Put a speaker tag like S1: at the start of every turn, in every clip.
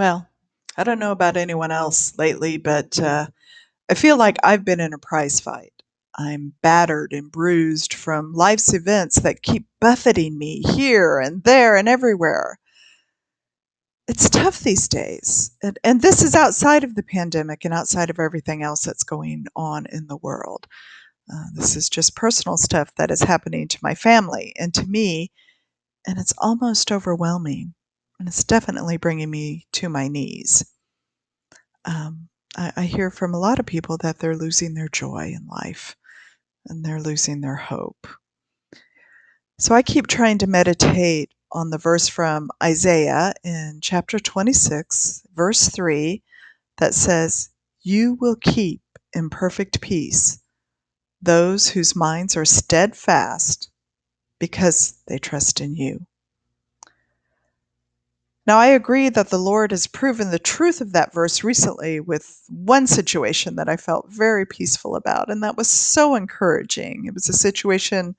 S1: Well, I don't know about anyone else lately, but uh, I feel like I've been in a prize fight. I'm battered and bruised from life's events that keep buffeting me here and there and everywhere. It's tough these days. And, and this is outside of the pandemic and outside of everything else that's going on in the world. Uh, this is just personal stuff that is happening to my family and to me, and it's almost overwhelming. And it's definitely bringing me to my knees. Um, I, I hear from a lot of people that they're losing their joy in life and they're losing their hope. So I keep trying to meditate on the verse from Isaiah in chapter 26, verse 3, that says, You will keep in perfect peace those whose minds are steadfast because they trust in you. Now, I agree that the Lord has proven the truth of that verse recently with one situation that I felt very peaceful about, and that was so encouraging. It was a situation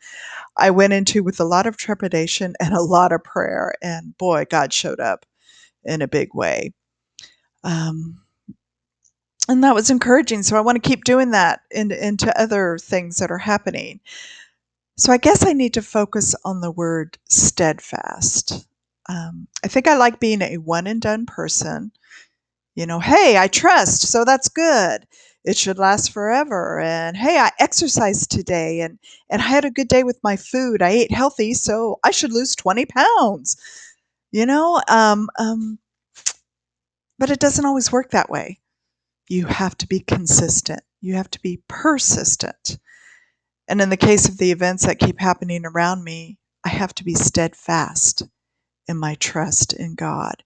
S1: I went into with a lot of trepidation and a lot of prayer, and boy, God showed up in a big way. Um, and that was encouraging. So I want to keep doing that in, into other things that are happening. So I guess I need to focus on the word steadfast. Um, I think I like being a one and done person. You know, hey, I trust, so that's good. It should last forever. And hey, I exercised today and, and I had a good day with my food. I ate healthy, so I should lose 20 pounds. You know, um, um, but it doesn't always work that way. You have to be consistent, you have to be persistent. And in the case of the events that keep happening around me, I have to be steadfast in my trust in God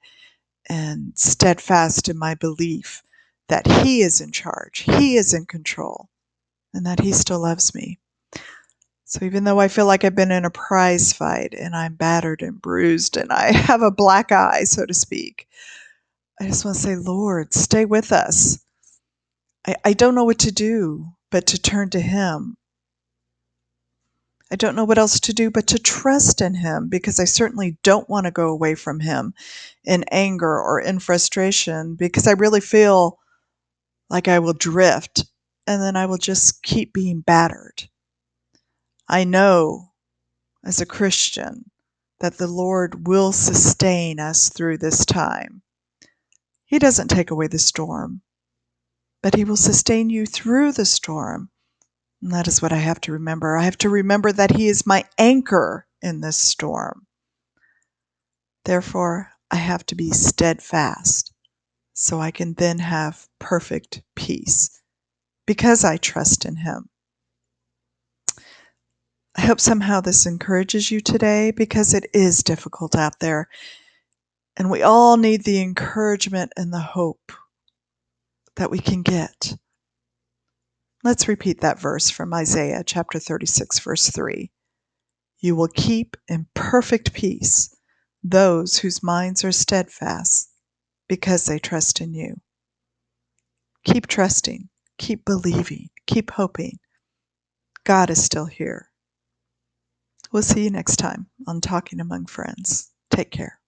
S1: and steadfast in my belief that He is in charge, He is in control, and that He still loves me. So even though I feel like I've been in a prize fight and I'm battered and bruised and I have a black eye, so to speak, I just want to say, Lord, stay with us. I, I don't know what to do but to turn to Him I don't know what else to do but to trust in Him because I certainly don't want to go away from Him in anger or in frustration because I really feel like I will drift and then I will just keep being battered. I know as a Christian that the Lord will sustain us through this time. He doesn't take away the storm, but He will sustain you through the storm and that is what I have to remember. I have to remember that He is my anchor in this storm. Therefore, I have to be steadfast so I can then have perfect peace because I trust in Him. I hope somehow this encourages you today because it is difficult out there. And we all need the encouragement and the hope that we can get. Let's repeat that verse from Isaiah chapter 36, verse 3. You will keep in perfect peace those whose minds are steadfast because they trust in you. Keep trusting, keep believing, keep hoping. God is still here. We'll see you next time on Talking Among Friends. Take care.